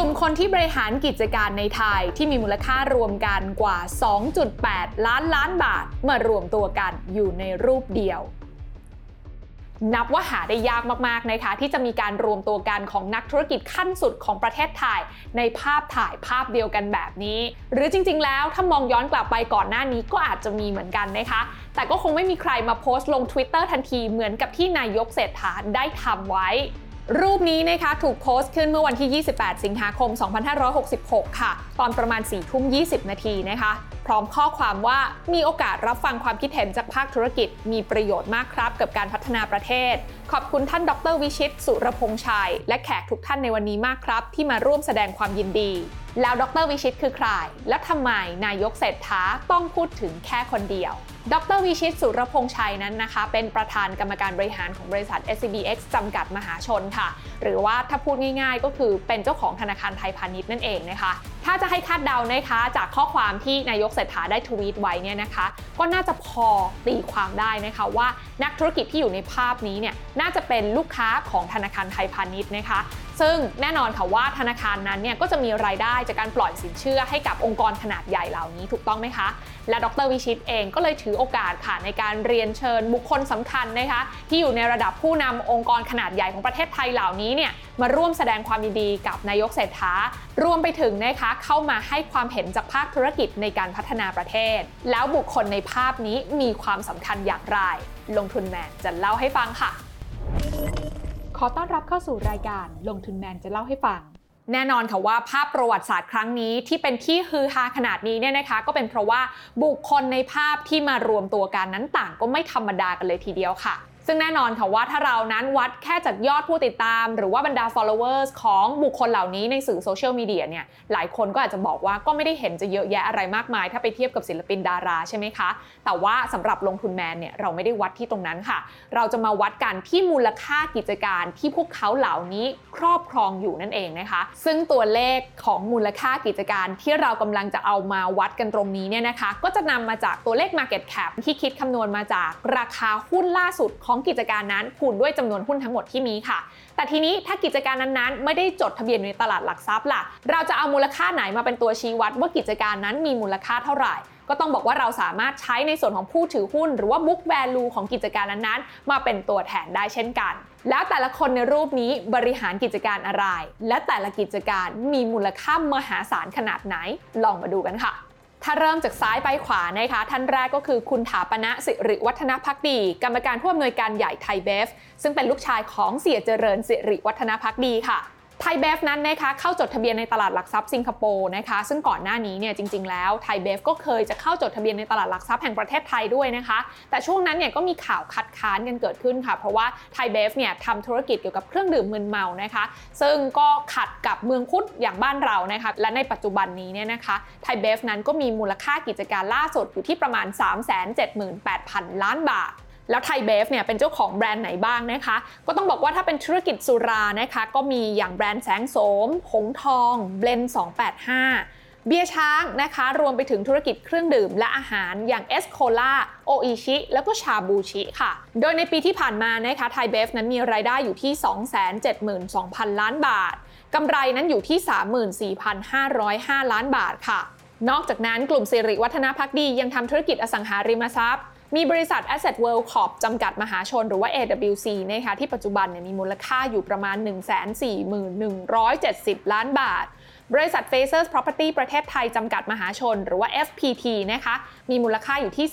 ลุ่มคนที่บริหารกิจการในไทยที่มีมูลค่ารวมกันกว่า 2.8 ล้านล้านบาทมารวมตัวกันอยู่ในรูปเดียว นับว่าหาได้ยากมากๆนะคะที่จะมีการรวมตัวกันของนักธุรกิจขั้นสุดของประเทศไทย ในภาพถ่ายภาพเดียวกันแบบนี้ หรือจริงๆ แล้วถ้ามองย้อนกลับไปก่อนหน้านี้ก็อาจจะมีเหมือนกันนะคะ แต่ก็คงไม่มีใครมาโพสต์ลง Twitter ทันทีเหมือนกับที่นายกเศรษฐาได้ทำไว้ รูปนี้นะคะถูกโพสต์ขึ้นเมื่อวันที่ 28 สิงหาคม 2566 ค่ะ ตอนประมาณ4ทุ่ม20 นาทีนะคะ ร้อมข้อความว่ามีโอกาสรับฟังความคิดเห็นจากภาคธุรกิจ มีประโยชน์มากครับกับการพัฒนาประเทศ ขอบคุณท่านดรวิชิต สุรพงษ์ชัย และแขกทุกท่านในวันนี้มากครับ ที่มาร่วมแสดงความยินดี แล้วดรวิชิตคือใคร และทำไมนายกเศรษฐาต้องพูดถึงแค่คนเดียวดรวิชิตสุรพงษ์ชัยนั้นนะคะ เป็นประธานกรรมการบริหารของบริษัท SCBX จำกัดมหาชนค่ะ หรือว่าถ้าพูดง่ายๆ ก็คือเป็นเจ้าของธนาคารไทยพาณิชย์นั่นเองนะคะถ้าจะให้คาดเดานะคะ จากข้อความที่นายกเศรษฐาได้ทวีตไว้เนี่ยนะคะ ก็น่าจะพอตีความได้นะคะว่านักธุรกิจที่อยู่ในภาพนี้เนี่ยน่าจะเป็นลูกค้าของธนาคารไทยพาณิชย์นะคะ ซึ่งแน่นอนค่ะว่าธนาคารนั้นเนี่ยก็จะมีรายได้จากการปล่อยสินเชื่อให้กับองค์กรขนาดใหญ่เหล่านี้ถูกต้องไหมคะ และดรวิชิตเองก็เลยถือโอกาสค่ะในการเรียนเชิญบุคคลสำคัญนะคะที่อยู่ในระดับผู้นำองค์กรขนาดใหญ่ของประเทศไทยเหล่านี้เนี่ยมาร่วมแสดงความยินดีกับนายกเศรษฐารวมไปถึงนะคะเข้ามาให้ความเห็นจากภาคธุรกิจในการพัฒนาประเทศ แล้วบุคคลในภาพนี้มีความสำคัญอย่างไร ลงทุนแมนจะเล่าให้ฟังค่ะ ขอต้อนรับเข้าสู่รายการลงทุนแมนจะเล่าให้ฟัง แน่นอนค่ะว่าภาพประวัติศาสตร์ครั้งนี้ที่เป็นที่ฮือฮาขนาดนี้เนี่ยนะคะ ก็เป็นเพราะว่าบุคคลในภาพที่มารวมตัวกันนั้นต่างก็ไม่ธรรมดากันเลยทีเดียวค่ะ ซึ่งแน่นอนค่ะว่าถ้าเรานั้นวัดแค่จากยอดผู้ติดตาม หรือว่าบรรดา followers ของบุคคลเหล่านี้ในสื่อโซเชียลมีเดียเนี่ยหลายคนก็อาจจะบอกว่าก็ไม่ได้เห็นจะเยอะแยะอะไรมากมาย ถ้าไปเทียบกับศิลปินดาราใช่ไหมคะ แต่ว่าสำหรับลงทุนแมนเนี่ยเราไม่ได้วัดที่ตรงนั้นค่ะ เราจะมาวัดกันที่มูลค่ากิจการที่พวกเขาเหล่านี้ครอบครองอยู่นั่นเองนะคะ ซึ่งตัวเลขของมูลค่ากิจการที่เรากำลังจะเอามาวัดกันตรงนี้เนี่ยนะคะ ก็จะนำมาจากตัวเลข Market Cap ที่คิดคำนวณมาจากราคาหุ้นล่าสุดของของกิจการนั้นคูณด้วยจำนวนหุ้นทั้งหมดที่มีค่ะ แต่ทีนี้ถ้ากิจการนั้นๆ ไม่ได้จดทะเบียนในตลาดหลักทรัพย์ล่ะ เราจะเอามูลค่าไหนมาเป็นตัวชี้วัดว่ากิจการนั้นมีมูลค่าเท่าไหร่ก็ต้องบอกว่าเราสามารถใช้ในส่วนของผู้ถือหุ้น หรือว่า book value ของกิจการนั้นๆ มาเป็นตัวแทนได้เช่นกัน แล้วแต่ละคนในรูปนี้บริหารกิจการอะไร และแต่ละกิจการมีมูลค่ามหาศาลขนาดไหน ลองมาดูกันค่ะ ถ้าเริ่มจากซ้ายไปขวานะคะ ท่านแรกก็คือคุณถาปณะสิริวัฒนพักดี กรรมการผู้อำนวยการใหญ่ไทยเบฟ ซึ่งเป็นลูกชายของเสียเจริญสิริวัฒนพักดีค่ะ ไทยเบฟนั้นนะคะเข้าจดทะเบียนในตลาดหลักทรัพย์สิงคโปร์นะคะซึ่งก่อนหน้านี้เนี่ยจริง ๆ แล้วไทยเบฟก็เคยจะเข้าจดทะเบียนในตลาดหลักทรัพย์แห่งประเทศไทยด้วยนะคะ แต่ช่วงนั้นเนี่ยก็มีข่าวคัดค้านกันเกิดขึ้นค่ะ เพราะว่าไทยเบฟเนี่ยทำธุรกิจเกี่ยวกับเครื่องดื่มมึนเมานะคะ ซึ่งก็ขัดกับเมืองพุทธอย่างบ้านเรานะคะและในปัจจุบันนี้เนี่ยนะคะไทยเบฟนั้นก็มีมูลค่ากิจการล่าสุดอยู่ที่ประมาณ 378,000 ล้านบาท แล้วไทยเบฟเนี่ยเป็นเจ้าของแบรนด์ไหนบ้างนะคะ ก็ต้องบอกว่าถ้าเป็นธุรกิจสุรานะคะ ก็มีอย่างแบรนด์แสงโสม หงทอง เบลน 285เบียร์ช้างนะคะ รวมไปถึงธุรกิจเครื่องดื่มและอาหารอย่างเอสโคลาโออิชิ แล้วก็ชาบูชิค่ะ โดยในปีที่ผ่านมานะคะไทยเบฟนั้นมีรายได้อยู่ที่ 272,000 ล้านบาท กำไรนั้นอยู่ที่ 34,505 ล้านบาทค่ะ นอกจากนั้นกลุ่มสิริวัฒนพักดียังทำธุรกิจอสังหาริมทรัพย์ มีบริษัท Asset World Corp จำกัดมหาชนหรือว่า AWC นะคะที่ปัจจุบันเนี่ยมีมูลค่าอยู่ประมาณ 141,170 ล้านบาท บริษัท Facers Property ประเทศไทยจำกัดมหาชนหรือว่า FPT นะคะมีมูลค่าอยู่ที่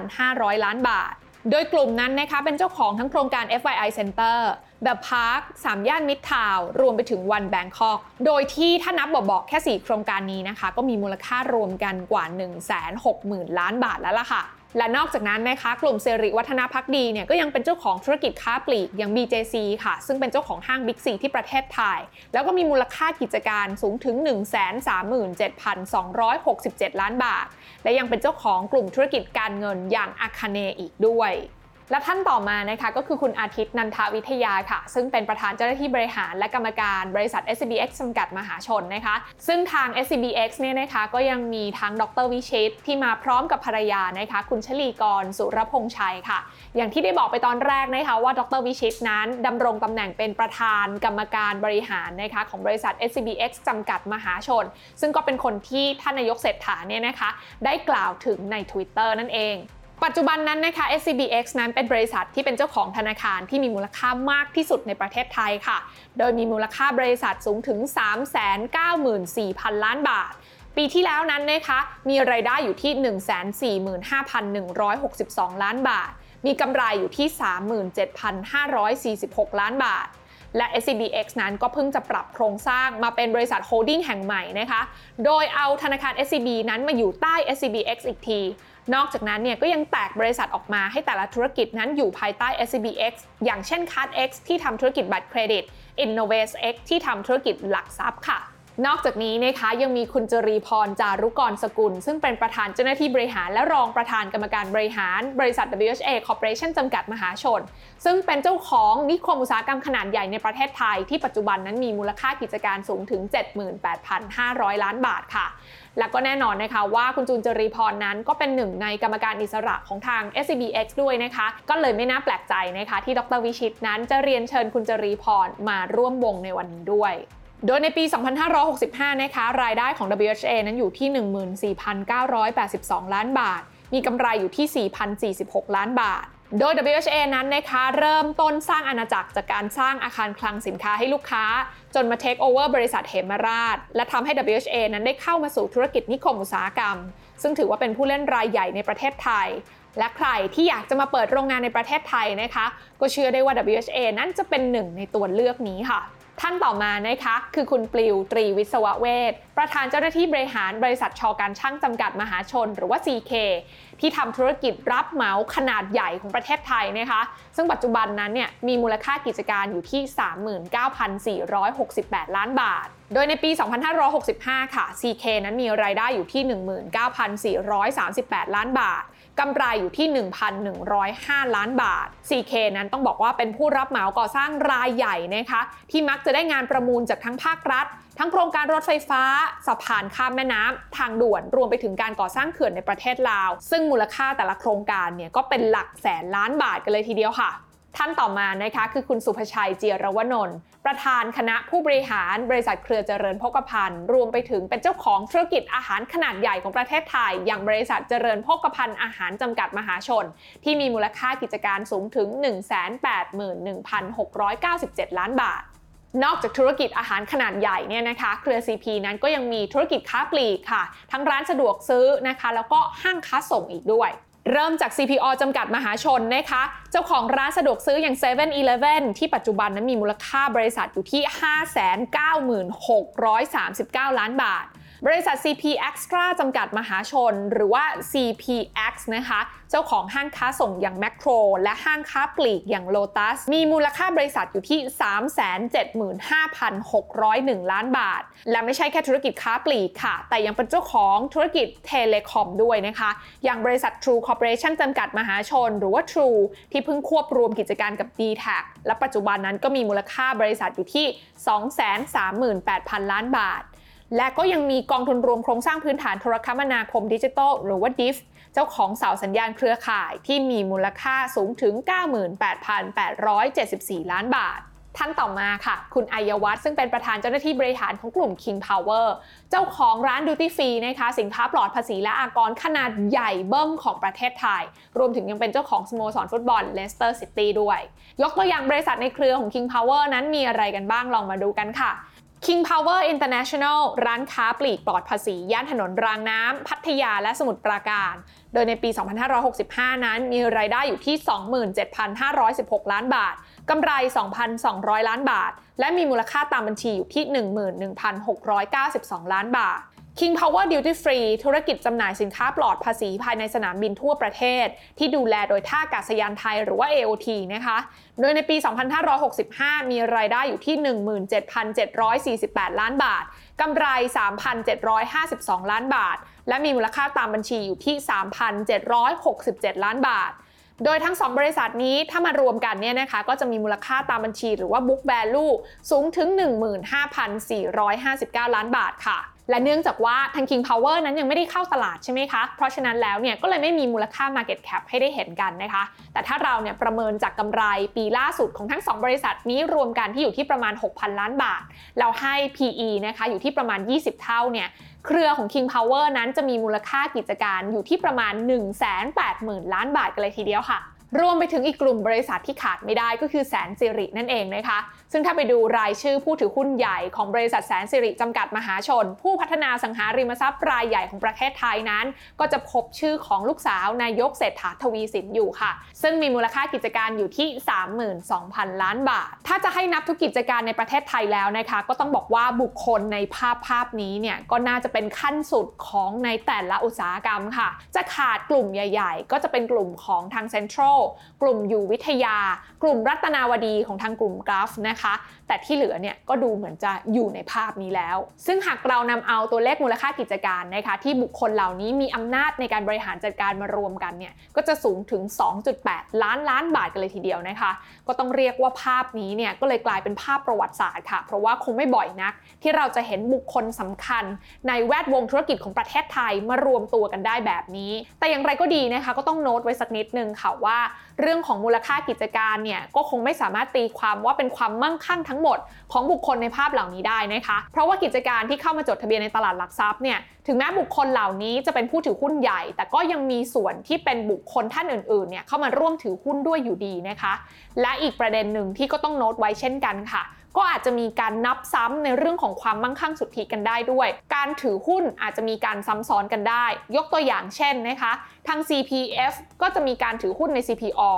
35,500 ล้านบาท โดยกลุ่มนั้นนะคะเป็นเจ้าของทั้งโครงการ FYI Center The PARQ สามย่านมิตรทาวน์รวมไปถึง One Bangkok โดยที่ถ้านับบวกๆแค่ 4 โครงการนี้นะคะ ก็มีมูลค่ารวมกันกว่า 160,000 ล้านบาทแล้วล่ะค่ะ และนอกจากนั้นนะคะกลุ่มสิริวัฒนภักดีเนี่ยก็ยังเป็นเจ้าของธุรกิจค้าปลีกอย่าง BJC ค่ะ ซึ่งเป็นเจ้าของห้างบิ๊กซีที่ประเทศไทย แล้วก็มีมูลค่ากิจการสูงถึง 137,267 ล้านบาท และยังเป็นเจ้าของกลุ่มธุรกิจการเงินอย่างอาคาเนอีกด้วย และท่านต่อมานะคะก็คือคุณอาทิตย์นันทวิทยาค่ะ ซึ่งเป็นประธานเจ้าหน้าที่บริหารและกรรมการบริษัท SCBX จำกัดมหาชนนะคะ ซึ่งทาง SCBX เนี่ยนะคะก็ยังมีทั้งดรวิชิตที่มาพร้อมกับภรรยานะคะ คุณชลีกรสุรพงษ์ชัยค่ะ อย่างที่ได้บอกไปตอนแรกนะคะว่าดรวิชิตนั้นดำรงตำแหน่งเป็นประธานกรรมการบริหารนะคะของบริษัท SCBX จำกัดมหาชน ซึ่งก็เป็นคนที่ท่านนายกเศรษฐาเนี่ยนะคะได้กล่าวถึงใน Twitter นั่นเอง ปัจจุบันนั้นนะคะ SCBX นั้นเป็นบริษัทที่เป็นเจ้าของธนาคารที่มีมูลค่ามากที่สุดในประเทศไทยค่ะ โดยมีมูลค่าบริษัทสูงถึง 394,000 ล้านบาท ปีที่แล้วนั้นนะคะมีไรายได้อยู่ที่ 145,162 ล้านบาท มีกำไรอยู่ที่ 37,546 ล้านบาทและ SCBX นั้นก็เพิ่งจะปรับโครงสร้างมาเป็นบริษัทโฮลดิ้งแห่งใหม่นะคะ โดยเอาธนาคาร SCB นั้นมาอยู่ใต้ SCBX อีกที นอกจากนั้นเนี่ยก็ยังแตกบริษัทออกมาให้แต่ละธุรกิจนั้นอยู่ภายใต้ SCBX อย่างเช่น CardX ที่ทำธุรกิจบัตรเครดิต InnovateX ที่ทำธุรกิจหลักทรัพย์ค่ะ นอกจากนี้นะคะยังมีคุณจรีพรจารุกรสกุล ซึ่งเป็นประธานเจ้าหน้าที่บริหาร และรองประธานกรรมการบริหาร บริษัท WHA Corporation จำกัดมหาชน ซึ่งเป็นเจ้าของนิคมอุตสาหกรรมขนาดใหญ่ในประเทศไทย ที่ปัจจุบันนั้นมีมูลค่ากิจการสูงถึง 78,500 ล้านบาทค่ะ แล้วก็แน่นอนนะคะว่าคุณจูนจรีพรนั้นก็เป็นหนึ่งในกรรมการอิสระของทาง SCBX ด้วยนะคะ ก็เลยไม่น่าแปลกใจนะคะ ที่ดรวิชิตนั้นจะเรียนเชิญคุณจรีพรมาร่วมวงในวันนี้ด้วย โดยในปี 2565 นะคะ รายได้ของ WHA นั้นอยู่ที่ 14,982 ล้านบาท มีกำไรอยู่ที่ 4,046 ล้านบาท โดย WHA นั้นนะคะ เริ่มต้นสร้างอาณาจักรจากการสร้างอาคารคลังสินค้าให้ลูกค้า จนมาเทคโอเวอร์บริษัทเหมราช และทำให้ WHA นั้นได้เข้ามาสู่ธุรกิจนิคมอุตสาหกรรม ซึ่งถือว่าเป็นผู้เล่นรายใหญ่ในประเทศไทยและใครที่อยากจะมาเปิดโรงงานในประเทศไทยนะคะ ก็เชื่อได้ว่า WHA นั้นจะเป็นหนึ่งในตัวเลือกนี้ค่ะ ท่านต่อมานะคะคือคุณปลิวตรีวิศวเวทประธานเจ้าหน้าที่บริหารบริษัทชอการช่างจำกัดมหาชน หรือว่า CK ที่ทำธุรกิจรับเหมาขนาดใหญ่ของประเทศไทยนะคะ ซึ่งปัจจุบันนั้นเนี่ยมีมูลค่ากิจการอยู่ที่ 39,468 ล้านบาท โดยในปี 2565 ค่ะ CK นั้นมีรายได้อยู่ที่ 19,438 ล้านบาท กำไรอยู่ที่ 1,105 ล้านบาท CK นั้นต้องบอกว่าเป็นผู้รับเหมาก่อสร้างรายใหญ่นะคะที่มักจะได้งานประมูลจากทั้งภาครัฐ ทั้งโครงการรถไฟฟ้าสะพานข้ามแม่น้ำทางด่วนรวมไปถึงการก่อสร้างเขื่อนในประเทศลาว ซึ่งมูลค่าแต่ละโครงการเนี่ยก็เป็นหลักแสนล้านบาทกันเลยทีเดียวค่ะ ท่านต่อมานะคะคือคุณสุภชัยเจียรวนนท์ประธานคณะผู้บริหารบริษัทเครือเจริญพกภัณฑ์รวมไปถึงเป็นเจ้าของธุรกิจอาหารขนาดใหญ่ของประเทศไทย อย่างบริษัทเจริญพกภัณฑ์อาหารจำกัดมหาชน ที่มีมูลค่ากิจการสูงถึง 181,697 ล้านบาทนอกจากธุรกิจอาหารขนาดใหญ่เนี่ยนะคะ เครือ CP นั้นก็ยังมีธุรกิจค้าปลีกค่ะ ทั้งร้านสะดวกซื้อนะคะ แล้วก็ห้างค้าส่งอีกด้วย เริ่มจาก CPO จำกัดมหาชนนะคะ เจ้าของร้านสะดวกซื้ออย่าง7 e เ e ่ e อที่ปัจจุบันนั้นมีมูลค่าบริษัทอยู่ที่ 596,39 ล้านบาท บริษัท CP Extra จำกัดมหาชน หรือว่า CPX นะคะ เจ้าของห้างค้าส่งอย่างแมคโครและห้างค้าปลีกอย่าง Lotus มีมูลค่าบริษัทอยู่ที่ 375,601 ล้านบาท และไม่ใช่แค่ธุรกิจค้าปลีกค่ะ แต่ยังเป็นเจ้าของธุรกิจเทเลคอมด้วยนะคะ อย่างบริษัท True Corporation จำกัดมหาชน หรือว่า True ที่เพิ่งควบรวมกิจการกับ d t แทและปัจจุบันนั้นก็มีมูลค่าบริษัทอยู่ที่ 238,000 ล้านบาท และก็ยังมีกองทุนรวมโครงสร้างพื้นฐานโทรคมนาคมดิจิทัลหรือว่า DIF เจ้าของเสาสัญญาณเครือข่ายที่มีมูลค่าสูงถึง 98,874 ล้านบาท ท่านต่อมาค่ะ คุณอัยยวัฒน์ซึ่งเป็นประธานเจ้าหน้าที่บริหารของกลุ่ม King Power เจ้าของร้าน duty free นะคะ สินค้าปลอดภาษีและอากรขนาดใหญ่เบิ้มของประเทศไทย รวมถึงยังเป็นเจ้าของสโมสรฟุตบอลเลสเตอร์ซิตี้ด้วย ยกตัวอย่างบริษัทในเครือของ King Power นั้นมีอะไรกันบ้างลองมาดูกันค่ะ King Power International ร้านค้าปลีกปลอดภาษี ย่านถนนรางน้ำ พัทยาและสมุทรปราการ โดยในปี 2565 นั้นมีรายได้อยู่ที่ 27,516 ล้านบาท กำไร 2,200 ล้านบาท และมีมูลค่าตามบัญชีอยู่ที่ 11,692 ล้านบาท King Power Duty Free ธุรกิจจำหน่ายสินค้าปลอดภาษีภายในสนามบินทั่วประเทศ ที่ดูแลโดยท่าอากาศยานไทยหรือว่า AOT นะคะ โดยในปี 2565 มีรายได้อยู่ที่ 17,748 ล้านบาท กำไร 3,752 ล้านบาท และมีมูลค่าตามบัญชีอยู่ที่ 3,767 ล้านบาทโดยทั้ง 2 บริษัทนี้ถ้ามารวมกันเนี่ยนะคะก็จะมีมูลค่าตามบัญชีหรือว่า book value สูงถึง 15,459 ล้านบาทค่ะ และเนื่องจากว่าทาง King Power นั้นยังไม่ได้เข้าตลาดใช่ไหมคะ เพราะฉะนั้นแล้วเนี่ยก็เลยไม่มีมูลค่า Market Cap ให้ได้เห็นกันนะคะ แต่ถ้าเราเนี่ยประเมินจากกำไรปีล่าสุดของทั้ง 2 บริษัทนี้รวมกันที่อยู่ที่ประมาณ 6,000 ล้านบาทแล้วให้ PE นะคะอยู่ที่ประมาณ 20 เท่าเนี่ยเครือของ King Power นั้นจะมีมูลค่ากิจการอยู่ที่ประมาณ 180,000 ล้านบาทกันเลยทีเดียวค่ะรวมไปถึงอีกกลุ่มบริษัทที่ขาดไม่ได้ก็คือแสนสิรินั่นเองนะคะ ซึ่งถ้าไปดูรายชื่อผู้ถือหุ้นใหญ่ของบริษัทแสนสิริจำกัดมหาชน ผู้พัฒนาสังหาริมทรัพย์รายใหญ่ของประเทศไทยนั้น ก็จะพบชื่อของลูกสาวนายกเศรษฐาทวีสินอยู่ค่ะ ซึ่งมีมูลค่ากิจการอยู่ที่ 32,000 ล้านบาท ถ้าจะให้นับทุกกิจการในประเทศไทยแล้วนะคะ ก็ต้องบอกว่าบุคคลในภาพภาพนี้เนี่ยก็น่าจะเป็นขั้นสุดของในแต่ละอุตสาหกรรมค่ะ จะขาดกลุ่มใหญ่ ๆ ก็จะเป็นกลุ่มของทางเซ็นทรัลกลุ่มอยู่วิทยา กลุ่มรัตนาวดีของทางกลุ่มกราฟนะคะนะคะ แต่ที่เหลือเนี่ยก็ดูเหมือนจะอยู่ในภาพนี้แล้ว ซึ่งหากเรานำเอาตัวเลขมูลค่ากิจการนะคะที่บุคคลเหล่านี้มีอำนาจในการบริหารจัดการมารวมกันเนี่ยก็จะสูงถึง 2.8 ล้านล้านบาทกันเลยทีเดียวนะคะ ก็ต้องเรียกว่าภาพนี้เนี่ยก็เลยกลายเป็นภาพประวัติศาสตร์ค่ะ เพราะว่าคงไม่บ่อยนัก ที่เราจะเห็นบุคคลสำคัญ ในแวดวงธุรกิจของประเทศไทยมารวมตัวกันได้แบบนี้ แต่อย่างไรก็ดีนะคะก็ต้องโน้ตไว้สักนิดนึงค่ะว่า เรื่องของมูลค่ากิจการเนี่ยก็คงไม่สามารถตีความว่าเป็นความมั่งคั่งทั้งหมดของบุคคลในภาพเหล่านี้ได้นะคะ เพราะว่ากิจการที่เข้ามาจดทะเบียนในตลาดหลักทรัพย์เนี่ยถึงแม้บุคคลเหล่านี้จะเป็นผู้ถือหุ้นใหญ่ แต่ก็ยังมีส่วนที่เป็นบุคคลท่านอื่นๆเนี่ยเข้ามาร่วมถือหุ้นด้วยอยู่ดีนะคะ และอีกประเด็นหนึ่งที่ก็ต้องโน้ตไว้เช่นกันค่ะ ก็อาจจะมีการนับซ้ำในเรื่องของความมั่งคั่งสุทธิกันได้ด้วย การถือหุ้นอาจจะมีการซ้ำซ้อนกันได้ ยกตัวอย่างเช่นนะคะทาง CPF ก็จะมีการถือหุ้นใน CPO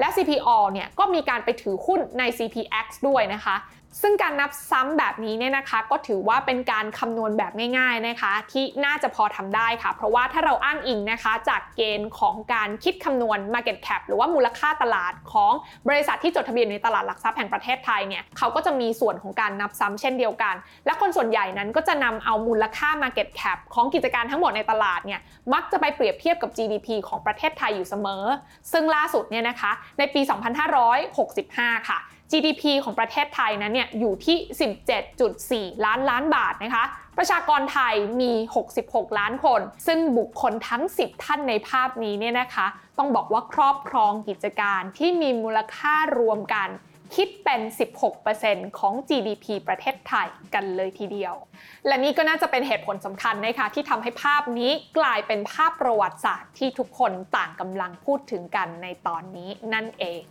และ CPO เนี่ยก็มีการไปถือหุ้นใน CPX ด้วยนะคะ ซึ่งการนับซ้ำแบบนี้เนี่ยนะคะ ก็ถือว่าเป็นการคำนวณแบบง่าย ๆนะคะ ที่น่าจะพอทำได้ค่ะ เพราะว่าถ้าเราอ้างอิงนะคะ จากเกณฑ์ของการคิดคำนวณ Market Cap หรือว่ามูลค่าตลาดของบริษัทที่จดทะเบียนในตลาดหลักทรัพย์แห่งประเทศไทยเนี่ยเขาก็จะมีส่วนของการนับซ้ำเช่นเดียวกัน และคนส่วนใหญ่นั้นก็จะนำเอามูลค่า Market Cap ของกิจการทั้งหมดในตลาดเนี่ยมักจะไปเปรียบเทียบกับ GDP ของประเทศไทยอยู่เสมอ ซึ่งล่าสุดเนี่ยนะคะในปี 2565 ค่ะ GDP ของประเทศไทยนั้นเนี่ยอยู่ที่ 17.4 ล้านล้านบาทนะคะ ประชากรไทยมี 66 ล้านคน ซึ่งบุคคลทั้ง 10 ท่านในภาพนี้เนี่ยนะคะ ต้องบอกว่าครอบครองกิจการที่มีมูลค่ารวมกันคิดเป็น 16%ของ GDP ประเทศไทยกันเลยทีเดียว และนี่ก็น่าจะเป็นเหตุผลสำคัญนะคะที่ทำให้ภาพนี้กลายเป็นภาพประวัติศาสตร์ที่ทุกคนต่างกำลังพูดถึงกันในตอนนี้นั่นเอง